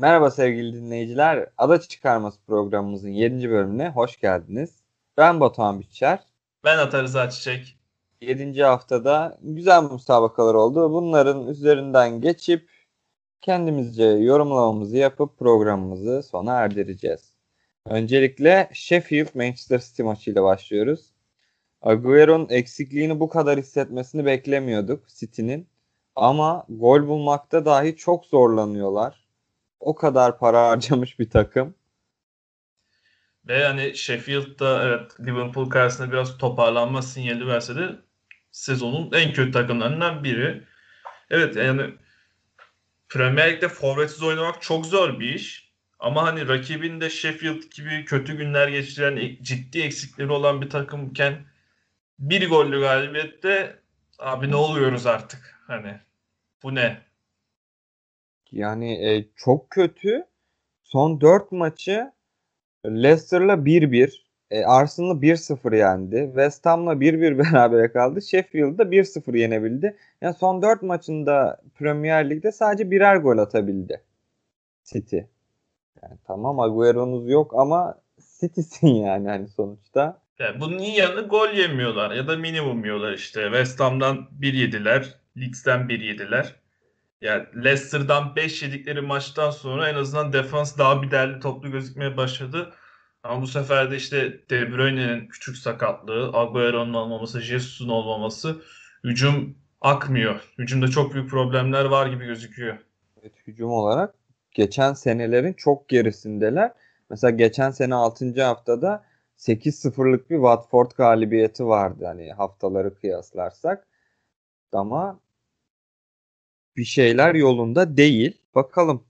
Merhaba sevgili dinleyiciler. Ada Çıkarması programımızın 7. bölümüne hoş geldiniz. Ben Batuhan Biçer. Ben Atar Rıza Çiçek. 7. haftada güzel müsabakalar oldu. Bunların üzerinden geçip kendimizce yorumlamamızı yapıp programımızı sona erdireceğiz. Öncelikle Sheffield Manchester City maçıyla başlıyoruz. Agüero'nun eksikliğini bu kadar hissetmesini beklemiyorduk City'nin. Ama gol bulmakta dahi çok zorlanıyorlar. O kadar para harcamış bir takım. Ve yani Sheffield'da evet Liverpool karşısında biraz toparlanma sinyali verse de sezonun en kötü takımlarından biri. Evet yani Premier Lig'de forvetsiz oynamak çok zor bir iş. Ama hani rakibin de Sheffield gibi kötü günler geçiren ciddi eksikleri olan bir takımken bir gollü galibiyette abi ne oluyoruz artık hani bu ne? Yani e, çok kötü. Son 4 maçı Leicester'la 1-1. E, Arsenal'ı 1-0 yendi. West Ham'la 1-1 berabere kaldı. Sheffield'da 1-0 yenebildi. Yani son 4 maçında Premier Lig'de sadece birer gol atabildi. City. Yani tamam Agüero'nuz yok ama City'sin yani hani sonuçta. Yani bunun iyi yanı gol yemiyorlar ya da minimum yiyorlar işte. West Ham'dan 1 yediler. Leeds'ten 1 yediler. Yani Leicester'dan 5 yedikleri maçtan sonra en azından defans daha bir derli toplu gözükmeye başladı. Ama bu sefer de işte De Bruyne'nin küçük sakatlığı, Agüero'nun olmaması, Jesus'un olmaması hücum akmıyor. Hücumda çok büyük problemler var gibi gözüküyor. Evet, hücum olarak geçen senelerin çok gerisindeler. Mesela geçen sene 6. haftada 8-0'lık bir Watford galibiyeti vardı hani haftaları kıyaslarsak. Ama bir şeyler yolunda değil. Bakalım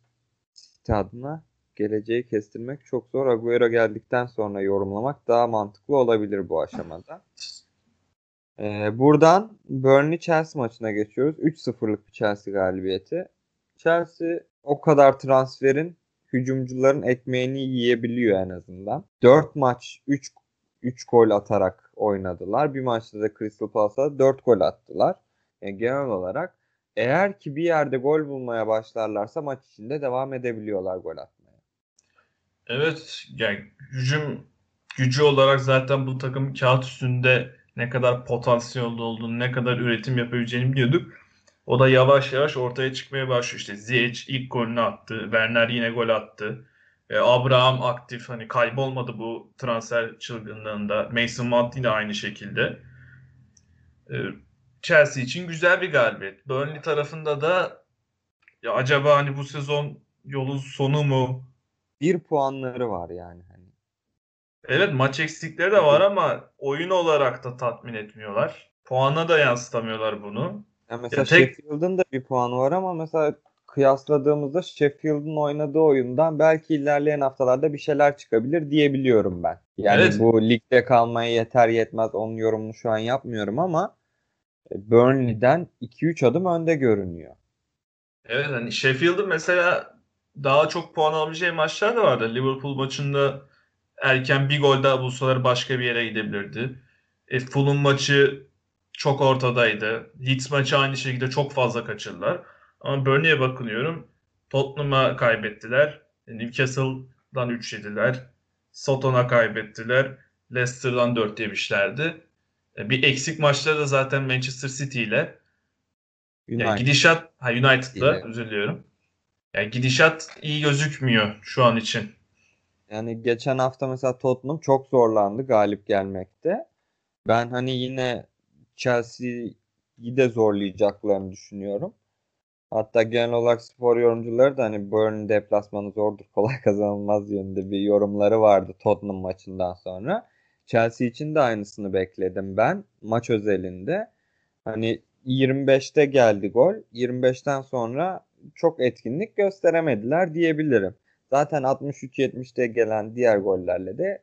City adına geleceği kestirmek çok zor. Agüero geldikten sonra yorumlamak daha mantıklı olabilir bu aşamada. Ee, buradan Burnley-Chelsea maçına geçiyoruz. 3-0'lık bir Chelsea galibiyeti. Chelsea o kadar transferin hücumcuların ekmeğini yiyebiliyor en azından. 4 maç 3 3 gol atarak oynadılar. Bir maçta da Crystal Palace'a 4 gol attılar. Yani genel olarak eğer ki bir yerde gol bulmaya başlarlarsa maç içinde devam edebiliyorlar gol atmaya. Evet yani hücum gücü olarak zaten bu takım kağıt üstünde ne kadar potansiyelli olduğunu, ne kadar üretim yapabileceğini biliyorduk. O da yavaş yavaş ortaya çıkmaya başlıyor. İşte Ziyech ilk golünü attı. Werner yine gol attı. E, Abraham aktif hani kaybolmadı bu transfer çılgınlığında. Mason Mount yine aynı şekilde. E, Chelsea için güzel bir galibiyet. Burnley tarafında da ya acaba hani bu sezon yolun sonu mu? Bir puanları var yani. Hani. Evet maç eksikleri de var ama oyun olarak da tatmin etmiyorlar. Puana da yansıtamıyorlar bunu. Yani mesela ya tek... Sheffield'ın da bir puanı var ama mesela kıyasladığımızda Sheffield'ın oynadığı oyundan belki ilerleyen haftalarda bir şeyler çıkabilir diyebiliyorum ben. Yani evet. bu ligde kalmaya yeter yetmez onun yorumunu şu an yapmıyorum ama Burnley'den 2-3 adım önde görünüyor. Evet hani Sheffield'ın mesela daha çok puan alabileceği maçlar da vardı. Liverpool maçında erken bir gol daha bulsalar başka bir yere gidebilirdi. E, Fulham maçı çok ortadaydı. Leeds maçı aynı şekilde çok fazla kaçırdılar. Ama Burnley'e bakınıyorum. Tottenham'a kaybettiler. Newcastle'dan 3 yediler. Soton'a kaybettiler. Leicester'dan 4 yemişlerdi. E, bir eksik maçları da zaten Manchester City ile. United. Yani gidişat ha United'da ile. özür diliyorum. Yani gidişat iyi gözükmüyor şu an için. Yani geçen hafta mesela Tottenham çok zorlandı galip gelmekte. Ben hani yine Chelsea'yi de zorlayacaklarını düşünüyorum. Hatta genel olarak spor yorumcuları da hani Burnley deplasmanı zordur kolay kazanılmaz yönünde bir yorumları vardı Tottenham maçından sonra. Chelsea için de aynısını bekledim ben maç özelinde. Hani 25'te geldi gol. 25'ten sonra çok etkinlik gösteremediler diyebilirim. Zaten 63-70'te gelen diğer gollerle de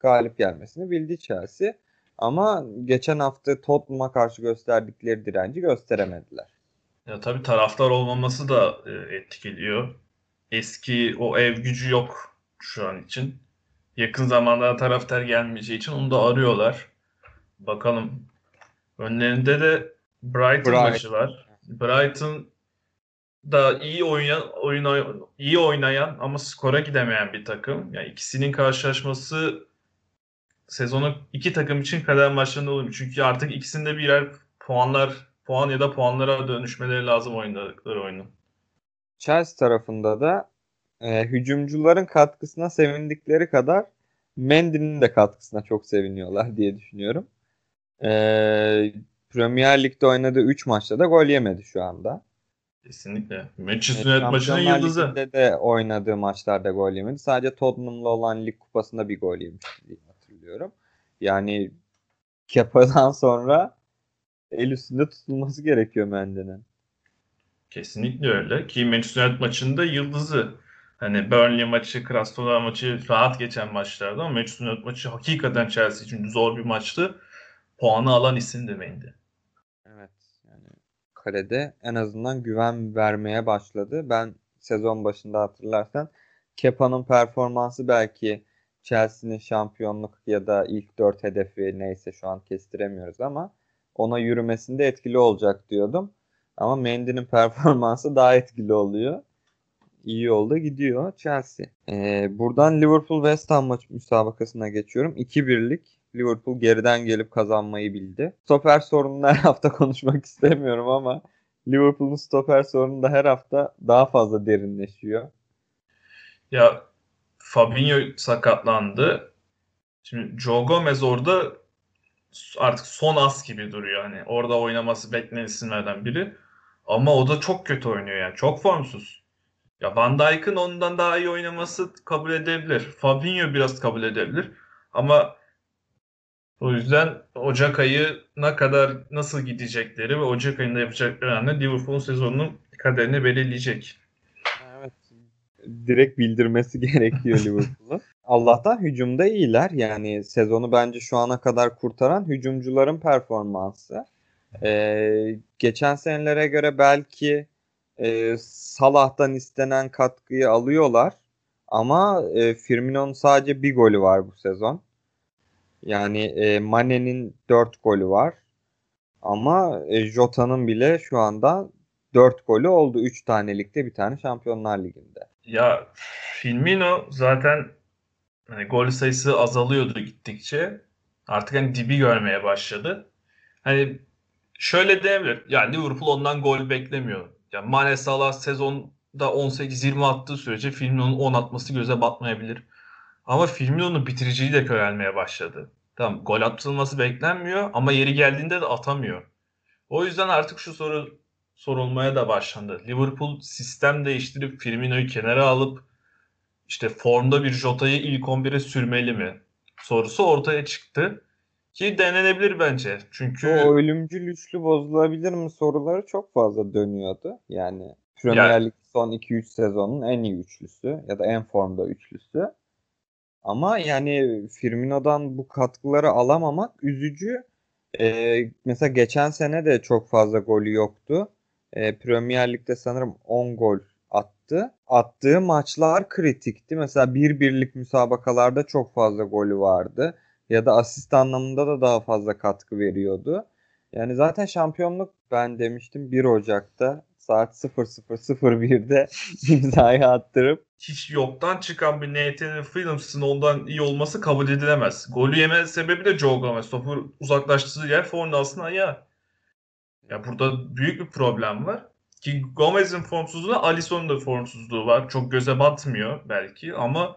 galip gelmesini bildi Chelsea. Ama geçen hafta Tottenham'a karşı gösterdikleri direnci gösteremediler. Ya tabii taraftar olmaması da e, etkiliyor. Eski o ev gücü yok şu an için. Yakın zamanda taraftar gelmeyeceği için onu da arıyorlar. Bakalım. Önlerinde de Brighton, Brighton. maçı var. Brighton da iyi oynayan, oyun iyi oynayan ama skora gidemeyen bir takım. Yani ikisinin karşılaşması sezonu iki takım için kader maçlarında olur. Çünkü artık ikisinde birer puanlar puan ya da puanlara dönüşmeleri lazım oynadıkları oyunu. Chelsea tarafında da e, hücumcuların katkısına sevindikleri kadar Mendy'nin de katkısına çok seviniyorlar diye düşünüyorum. E, Premier Lig'de oynadığı 3 maçta da gol yemedi şu anda. Kesinlikle. Manchester United maçının yıldızı. Lig'de de oynadığı maçlarda gol yemedi. Sadece Tottenham'la olan lig kupasında bir gol yemiş diye hatırlıyorum. Yani Kepa'dan sonra el üstünde tutulması gerekiyor Mendy'nin. Kesinlikle öyle. Ki Manchester United maçında yıldızı. Hani Burnley maçı, Krasnodar maçı rahat geçen maçlardı ama Manchester United maçı hakikaten Chelsea için zor bir maçtı. Puanı alan isim de Mendy. Evet. Yani kalede en azından güven vermeye başladı. Ben sezon başında hatırlarsan Kepa'nın performansı belki Chelsea'nin şampiyonluk ya da ilk dört hedefi neyse şu an kestiremiyoruz ama ona yürümesinde etkili olacak diyordum. Ama Mendy'nin performansı daha etkili oluyor. İyi yolda gidiyor Chelsea. Ee, buradan Liverpool West Ham maç müsabakasına geçiyorum. 2-1'lik Liverpool geriden gelip kazanmayı bildi. Stoper sorununu her hafta konuşmak istemiyorum ama Liverpool'un stoper sorunu da her hafta daha fazla derinleşiyor. Ya Fabinho sakatlandı. Şimdi Joe Gomez orada artık son as gibi duruyor. Hani orada oynaması beklenen isimlerden biri. Ama o da çok kötü oynuyor yani. Çok formsuz. Ya Van Dijk'ın ondan daha iyi oynaması kabul edebilir. Fabinho biraz kabul edebilir. Ama o yüzden Ocak ayına kadar nasıl gidecekleri ve Ocak ayında yapacakları önemli. Liverpool'un sezonunun kaderini belirleyecek. Evet. Direkt bildirmesi gerekiyor Liverpool'un. Allah'tan hücumda iyiler. Yani sezonu bence şu ana kadar kurtaran hücumcuların performansı. Ee, geçen senelere göre belki e, Salah'tan istenen katkıyı alıyorlar. Ama e, Firmino'nun sadece bir golü var bu sezon. Yani e, Mane'nin 4 golü var. Ama e, Jota'nın bile şu anda 4 golü oldu. 3 tanelikte bir tane Şampiyonlar Ligi'nde. Ya Firmino zaten hani gol sayısı azalıyordu gittikçe. Artık hani dibi görmeye başladı. Hani şöyle diyebilir. Yani Liverpool ondan gol beklemiyor. Yani Mane Salah sezonda 18-20 attığı sürece Firmino'nun 10 atması göze batmayabilir. Ama Firmino'nun bitiriciliği de körelmeye başladı. Tamam gol atılması beklenmiyor ama yeri geldiğinde de atamıyor. O yüzden artık şu soru sorulmaya da başlandı. Liverpool sistem değiştirip Firmino'yu kenara alıp işte formda bir Jota'yı ilk 11'e sürmeli mi? Sorusu ortaya çıktı. Ki denenebilir bence. Çünkü o ölümcül üçlü bozulabilir mi soruları çok fazla dönüyordu. Yani Premier yani... Lig son 2-3 sezonun en iyi üçlüsü ya da en formda üçlüsü. Ama yani Firmino'dan bu katkıları alamamak üzücü. Ee, mesela geçen sene de çok fazla golü yoktu. Ee, Premier Lig'de sanırım 10 gol attı. Attığı maçlar kritikti. Mesela bir birlik müsabakalarda çok fazla golü vardı. Ya da asist anlamında da daha fazla katkı veriyordu. Yani zaten şampiyonluk ben demiştim 1 Ocak'ta saat 00.01'de imzayı attırıp hiç yoktan çıkan bir Nathan Williams'ın ondan iyi olması kabul edilemez. Golü yeme sebebi de Joe Gomez. Topu uzaklaştığı yer Fornals'ın ayağı. Ya burada büyük bir problem var. Ki Gomez'in formsuzluğu, Alisson'un da formsuzluğu var. Çok göze batmıyor belki ama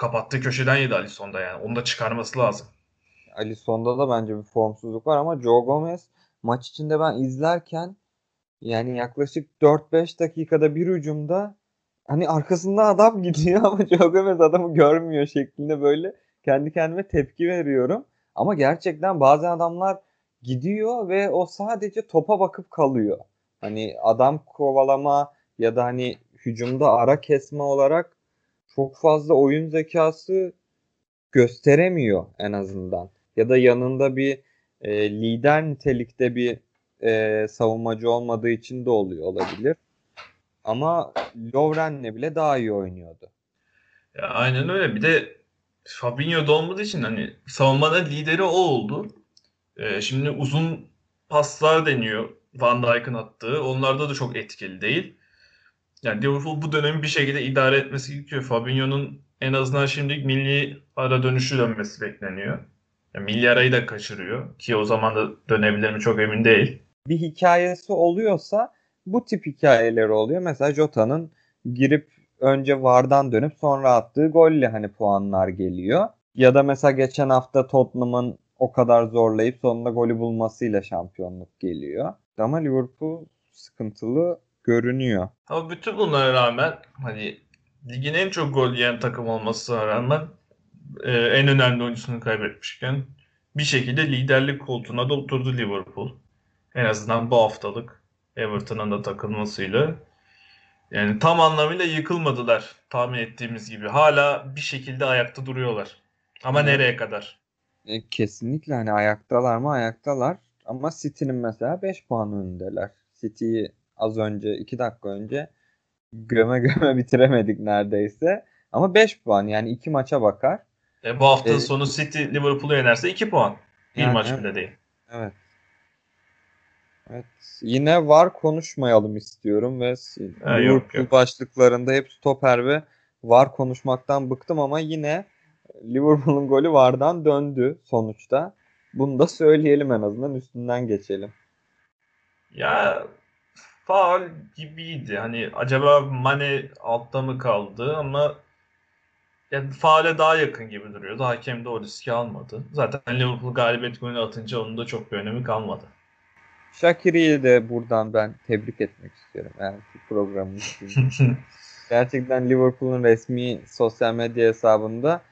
kapattığı köşeden yedi Alisson'da yani. Onu da çıkarması lazım. Alisson'da da bence bir formsuzluk var ama Joe Gomez maç içinde ben izlerken yani yaklaşık 4-5 dakikada bir hücumda hani arkasında adam gidiyor ama Joe Gomez adamı görmüyor şeklinde böyle kendi kendime tepki veriyorum. Ama gerçekten bazen adamlar gidiyor ve o sadece topa bakıp kalıyor. Hani adam kovalama ya da hani hücumda ara kesme olarak çok fazla oyun zekası gösteremiyor en azından. Ya da yanında bir e, lider nitelikte bir e, savunmacı olmadığı için de oluyor olabilir. Ama Lovren'le bile daha iyi oynuyordu. Ya aynen öyle. Bir de Fabinho da olmadığı için hani savunmada lideri o oldu. Ee, şimdi uzun paslar deniyor. Van Dijk'ın attığı. Onlarda da çok etkili değil. Yani Liverpool bu dönemi bir şekilde idare etmesi gerekiyor. Fabinho'nun en azından şimdi milli ara dönüşü dönmesi bekleniyor. Yani milli arayı da kaçırıyor. Ki o zaman da dönebilir mi çok emin değil. Bir hikayesi oluyorsa bu tip hikayeleri oluyor. Mesela Jota'nın girip önce VAR'dan dönüp sonra attığı golle hani puanlar geliyor. Ya da mesela geçen hafta Tottenham'ın o kadar zorlayıp sonunda golü bulmasıyla şampiyonluk geliyor. Ama Liverpool sıkıntılı görünüyor. Ama bütün bunlara rağmen hani ligin en çok gol yiyen takım olmasına rağmen e, en önemli oyuncusunu kaybetmişken bir şekilde liderlik koltuğuna da oturdu Liverpool. En azından bu haftalık Everton'ın da takılmasıyla. Yani tam anlamıyla yıkılmadılar tahmin ettiğimiz gibi. Hala bir şekilde ayakta duruyorlar. Ama Evet. nereye kadar? E, kesinlikle hani ayaktalar mı ayaktalar. Ama City'nin mesela 5 puan önündeler. City'yi az önce 2 dakika önce göme göme bitiremedik neredeyse. Ama 5 puan yani 2 maça bakar. E, bu hafta E, sonu City Liverpool'u yenerse 2 puan. Bir Yani maç evet. bile değil. Evet. Evet. Yine var konuşmayalım istiyorum ve Ha, yok, Liverpool yok. başlıklarında hep stoper ve var konuşmaktan bıktım ama yine Liverpool'un golü vardan döndü sonuçta. Bunu da söyleyelim en azından üstünden geçelim. Ya faul gibiydi. Hani acaba Mane altta mı kaldı ama yani faale daha yakın gibi duruyordu. Hakem de o riski almadı. Zaten Liverpool galibiyet golünü atınca onun da çok bir önemi kalmadı. Shaqiri'yi de buradan ben tebrik etmek istiyorum. Yani içinde. Gerçekten Liverpool'un resmi sosyal medya hesabında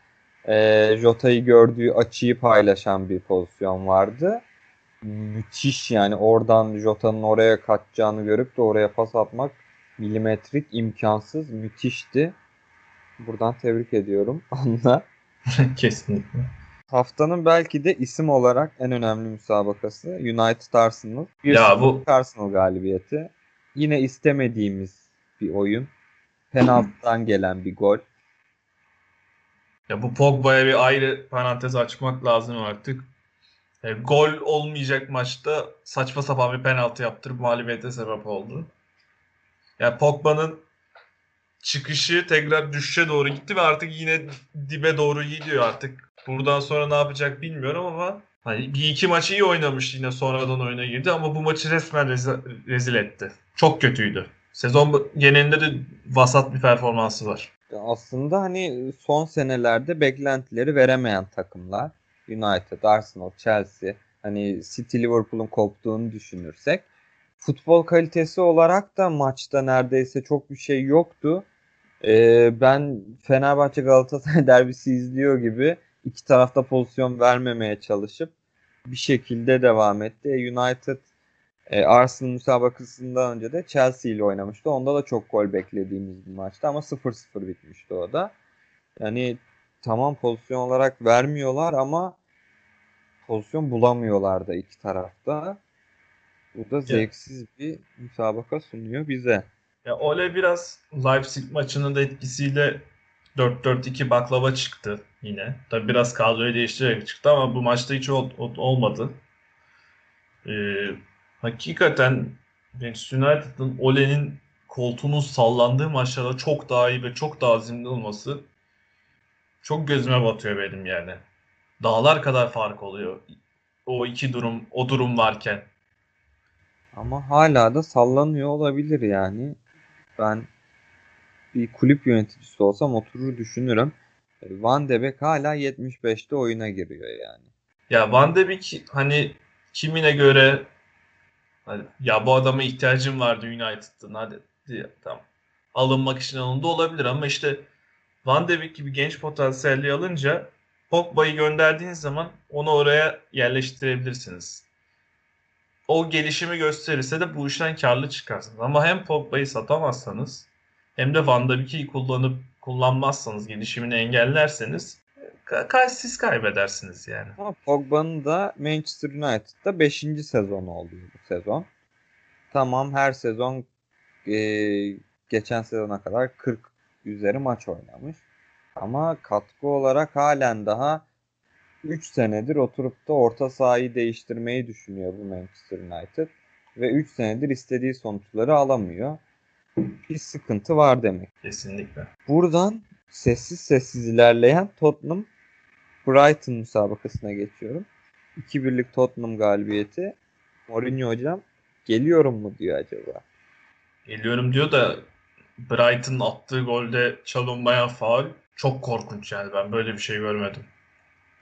e, Jota'yı gördüğü açıyı paylaşan bir pozisyon vardı. Müthiş yani oradan Jota'nın oraya kaçacağını görüp de oraya pas atmak milimetrik imkansız müthişti. Buradan tebrik ediyorum Anla. Kesinlikle. Haftanın belki de isim olarak en önemli müsabakası United Arsenal. Bir Ya bu- Arsenal galibiyeti. Yine istemediğimiz bir oyun. Penaltıdan gelen bir gol. Ya bu Pogba'ya bir ayrı parantez açmak lazım artık. E, gol olmayacak maçta saçma sapan bir penaltı yaptırıp mağlubiyete sebep oldu. Ya Pogba'nın çıkışı tekrar düşüşe doğru gitti ve artık yine dibe doğru gidiyor artık. Buradan sonra ne yapacak bilmiyorum ama hani bir iki maçı iyi oynamıştı yine sonradan oyuna girdi ama bu maçı resmen rezi- rezil etti. Çok kötüydü. Sezon genelinde de vasat bir performansı var. Aslında hani son senelerde beklentileri veremeyen takımlar. United, Arsenal, Chelsea. Hani City, Liverpool'un koptuğunu düşünürsek. Futbol kalitesi olarak da maçta neredeyse çok bir şey yoktu. Ee, ben Fenerbahçe Galatasaray derbisi izliyor gibi iki tarafta pozisyon vermemeye çalışıp bir şekilde devam etti. E, United e, Arsenal müsabakasından önce de Chelsea ile oynamıştı. Onda da çok gol beklediğimiz bir maçtı ama 0-0 bitmişti o da. Yani tamam pozisyon olarak vermiyorlar ama pozisyon bulamıyorlar da iki tarafta. Bu da zevksiz bir müsabaka sunuyor bize. Ya Ole biraz Leipzig maçının da etkisiyle 4-4-2 baklava çıktı yine. Tabi biraz kadroyu değiştirerek çıktı ama bu maçta hiç ol- ol- olmadı. Ee, hakikaten Manchester United'ın Ole'nin koltuğunun sallandığı maçlarda çok daha iyi ve çok daha azimli olması çok gözüme batıyor benim yani. Dağlar kadar fark oluyor. O iki durum, o durum varken. Ama hala da sallanıyor olabilir yani. Ben bir kulüp yöneticisi olsam oturur düşünürüm. E, Van de Beek hala 75'te oyuna giriyor yani. Ya Van de Beek hani kimine göre hani, ya bu adama ihtiyacım vardı United'ın hadi diye, tamam. Alınmak için alındı olabilir ama işte Van de Beek gibi genç potansiyelli alınca Pogba'yı gönderdiğiniz zaman onu oraya yerleştirebilirsiniz. O gelişimi gösterirse de bu işten karlı çıkarsınız. Ama hem Pogba'yı satamazsanız hem de Van de Beek'i kullanıp kullanmazsanız, gelişimini engellerseniz ka- siz kaybedersiniz yani. Ama Pogba'nın da Manchester United'da 5. sezonu oluyor bu sezon. Tamam her sezon e, geçen sezona kadar 40 üzeri maç oynamış. Ama katkı olarak halen daha 3 senedir oturup da orta sahayı değiştirmeyi düşünüyor bu Manchester United. ve 3 senedir istediği sonuçları alamıyor. Bir sıkıntı var demek. Kesinlikle. Buradan sessiz sessiz ilerleyen Tottenham Brighton müsabakasına geçiyorum. 2-1'lik Tottenham galibiyeti. Mourinho hocam geliyorum mu diyor acaba? Geliyorum diyor da Brighton'ın attığı golde çalınmayan faul çok korkunç yani ben böyle bir şey görmedim.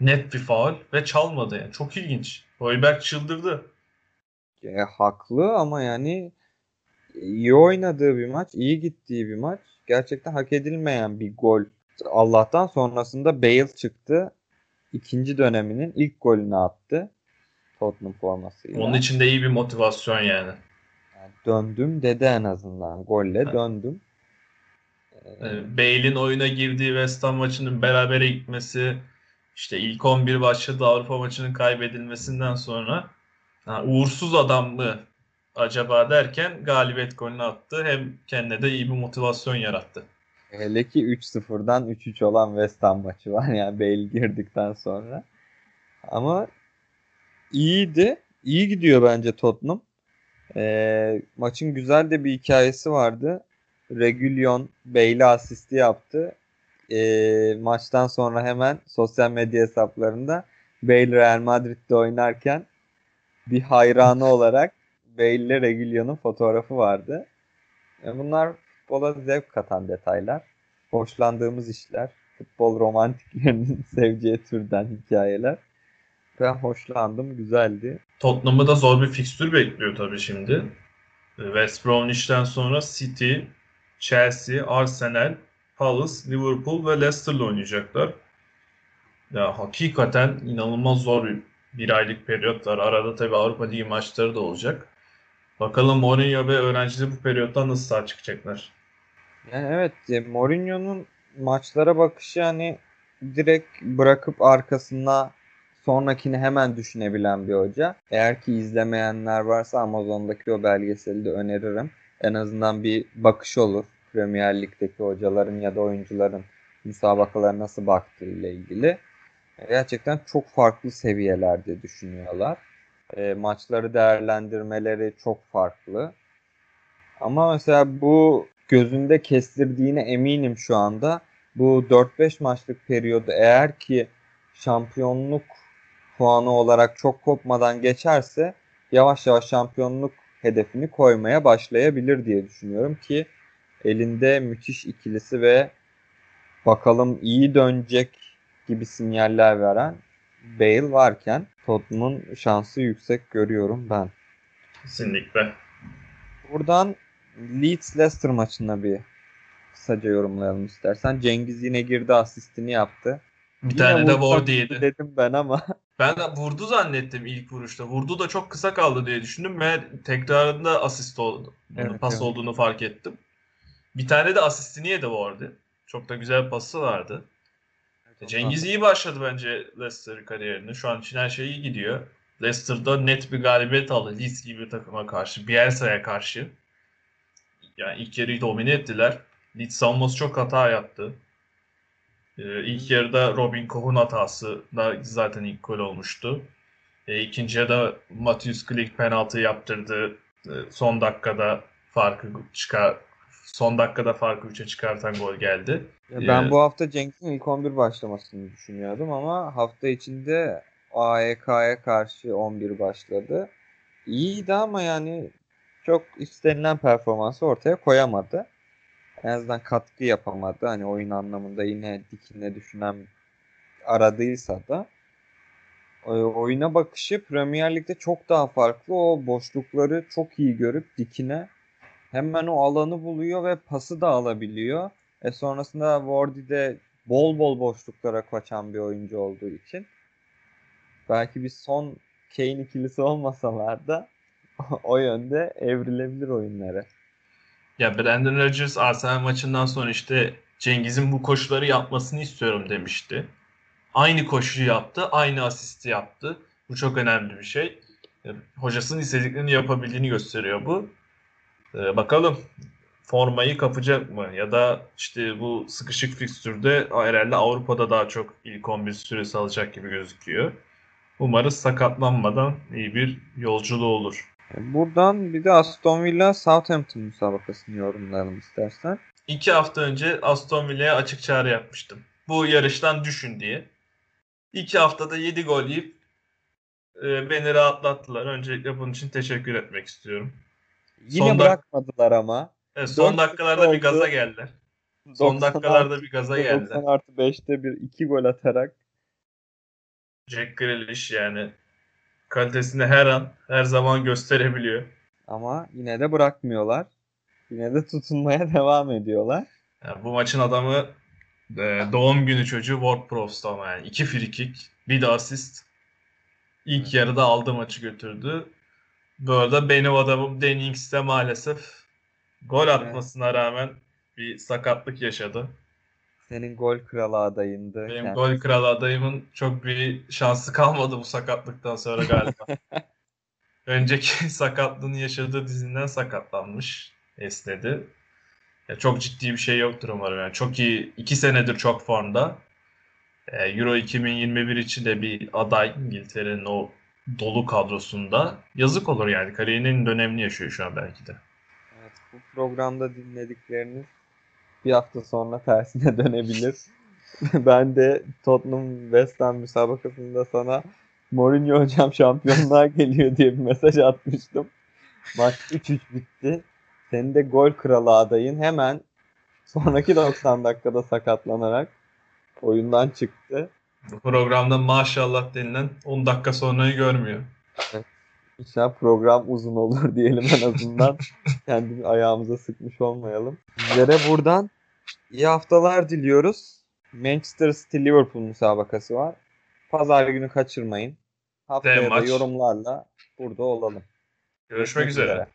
Net bir faul ve çalmadı yani. Çok ilginç. Hoiberg çıldırdı. E, haklı ama yani iyi oynadığı bir maç, iyi gittiği bir maç. Gerçekten hak edilmeyen bir gol. Allah'tan sonrasında Bale çıktı. İkinci döneminin ilk golünü attı. Tottenham formasıyla. Onun için de iyi bir motivasyon yani. Yani döndüm dedi en azından. Golle döndüm. Ee, Bale'in oyuna girdiği West Ham maçının berabere gitmesi, işte ilk 11 başladı Avrupa maçının kaybedilmesinden sonra ha, uğursuz adam mı acaba derken galibiyet golünü attı. Hem kendine de iyi bir motivasyon yarattı. Hele ki 3-0'dan 3-3 olan West Ham maçı var yani Bale girdikten sonra. Ama iyiydi. İyi gidiyor bence Tottenham. Ee, maçın güzel de bir hikayesi vardı. Regulion Bale'e asisti yaptı. Ee, maçtan sonra hemen sosyal medya hesaplarında Bale Real Madrid'de oynarken bir hayranı olarak Bale ile Regulion'un fotoğrafı vardı. E bunlar futbola zevk katan detaylar. Hoşlandığımız işler. Futbol romantiklerinin seveceği türden hikayeler. Ben hoşlandım. Güzeldi. Tottenham'ı da zor bir fikstür bekliyor tabii şimdi. West Bromwich'ten sonra City, Chelsea, Arsenal, Palace, Liverpool ve Leicester'la oynayacaklar. Ya hakikaten inanılmaz zor bir, bir aylık periyotlar. Arada tabii Avrupa Ligi maçları da olacak. Bakalım Mourinho ve öğrencileri bu periyottan nasıl sağ çıkacaklar. Yani evet Mourinho'nun maçlara bakışı hani direkt bırakıp arkasına sonrakini hemen düşünebilen bir hoca. Eğer ki izlemeyenler varsa Amazon'daki o belgeseli de öneririm. En azından bir bakış olur. Premier Lig'deki hocaların ya da oyuncuların müsabakalara nasıl baktığı ile ilgili. Gerçekten çok farklı seviyelerde düşünüyorlar. E, maçları değerlendirmeleri çok farklı. Ama mesela bu gözünde kestirdiğine eminim şu anda. Bu 4-5 maçlık periyodu eğer ki şampiyonluk puanı olarak çok kopmadan geçerse yavaş yavaş şampiyonluk hedefini koymaya başlayabilir diye düşünüyorum ki elinde müthiş ikilisi ve bakalım iyi dönecek gibi sinyaller veren Bale varken Tottenham'ın şansı yüksek görüyorum ben. Kesinlikle. Buradan Leeds Leicester maçına bir kısaca yorumlayalım istersen. Cengiz yine girdi asistini yaptı. Bir Yine tane de vursa Ward yedi. Dedim ben ama. Ben de vurdu zannettim ilk vuruşta. Vurdu da çok kısa kaldı diye düşündüm ve tekrarında asist oldu. Evet, pas evet. olduğunu fark ettim. Bir tane de asistini yedi Ward'ı. Çok da güzel pası vardı. Cengiz iyi başladı bence Leicester kariyerine. Şu an için her şey iyi gidiyor. Leicester'da net bir galibiyet aldı. Leeds gibi bir takıma karşı. Bielsa'ya karşı. Yani ilk yarıyı domine ettiler. Leeds savunması çok hata yaptı. Ee, ilk yarıda Robin Koch'un hatası da zaten ilk gol olmuştu. Ee, ikinci yarıda Matheus Klik penaltı yaptırdı. Ee, son dakikada farkı çıkar son dakikada farkı 3'e çıkartan gol geldi. Ben Ee, bu hafta Cenk'in ilk 11 başlamasını düşünüyordum ama hafta içinde AEK'ya karşı 11 başladı. İyiydi ama yani çok istenilen performansı ortaya koyamadı. En azından katkı yapamadı. Hani oyun anlamında yine dikine düşünen aradıysa da e, oyuna bakışı Premier Lig'de çok daha farklı. O boşlukları çok iyi görüp dikine hemen o alanı buluyor ve pası da alabiliyor. E sonrasında Wardy de bol bol boşluklara kaçan bir oyuncu olduğu için belki bir son Kane ikilisi olmasalar da o yönde evrilebilir oyunları. Ya Brandon Rodgers Arsenal maçından sonra işte Cengiz'in bu koşuları yapmasını istiyorum demişti. Aynı koşuyu yaptı, aynı asisti yaptı. Bu çok önemli bir şey. E, Hocasının istediklerini yapabildiğini gösteriyor bu. E, bakalım formayı kapacak mı? Ya da işte bu sıkışık fikstürde herhalde Avrupa'da daha çok ilk 11 süresi alacak gibi gözüküyor. Umarız sakatlanmadan iyi bir yolculuğu olur. Buradan bir de Aston Villa Southampton müsabakasını yorumlayalım istersen. İki hafta önce Aston Villa'ya açık çağrı yapmıştım. Bu yarıştan düşün diye. İki haftada 7 gol yiyip e, beni rahatlattılar. Öncelikle bunun için teşekkür etmek istiyorum. Yine Son dak- bırakmadılar ama. Evet, son dakikalarda dakika bir gaza oldu. geldiler. Son 90 dakikalarda bir gaza geldiler. 90 artı 5'te bir iki gol atarak Jack Grealish yani kalitesini her an her zaman gösterebiliyor. ama yine de bırakmıyorlar. Yine de tutunmaya devam ediyorlar. Yani bu maçın adamı e, doğum günü çocuğu Ward-Prowse ama yani. iki free kick, bir de asist. İlk yarıda aldı maçı götürdü. Bu arada benim adamım Danny Ings de maalesef gol atmasına rağmen bir sakatlık yaşadı. Senin gol kralı adayındı. Benim kendisi. gol kralı adayımın çok bir şansı kalmadı bu sakatlıktan sonra galiba. Önceki sakatlığını yaşadığı dizinden sakatlanmış. Esnedi. Ya çok ciddi bir şey yoktur umarım. Yani çok iyi. iki senedir çok formda. Ee, Euro 2021 için de bir aday İngiltere'nin o dolu kadrosunda. Yazık olur yani. Kariyerinin dönemini yaşıyor şu an belki de. Evet, bu programda dinledikleriniz bir hafta sonra tersine dönebilir. ben de Tottenham West Ham müsabakasında sana Mourinho hocam şampiyonluğa geliyor diye bir mesaj atmıştım. Maç 3-3 bitti. Senin de gol kralı adayın hemen sonraki 90 dakikada sakatlanarak oyundan çıktı. Programda maşallah denilen 10 dakika sonrayı görmüyor. İnşallah program uzun olur diyelim en azından. Kendimi ayağımıza sıkmış olmayalım. Sizlere buradan iyi haftalar diliyoruz. Manchester City Liverpool müsabakası var. Pazar günü kaçırmayın. Haftaya da yorumlarla burada olalım. Görüşmek üzere.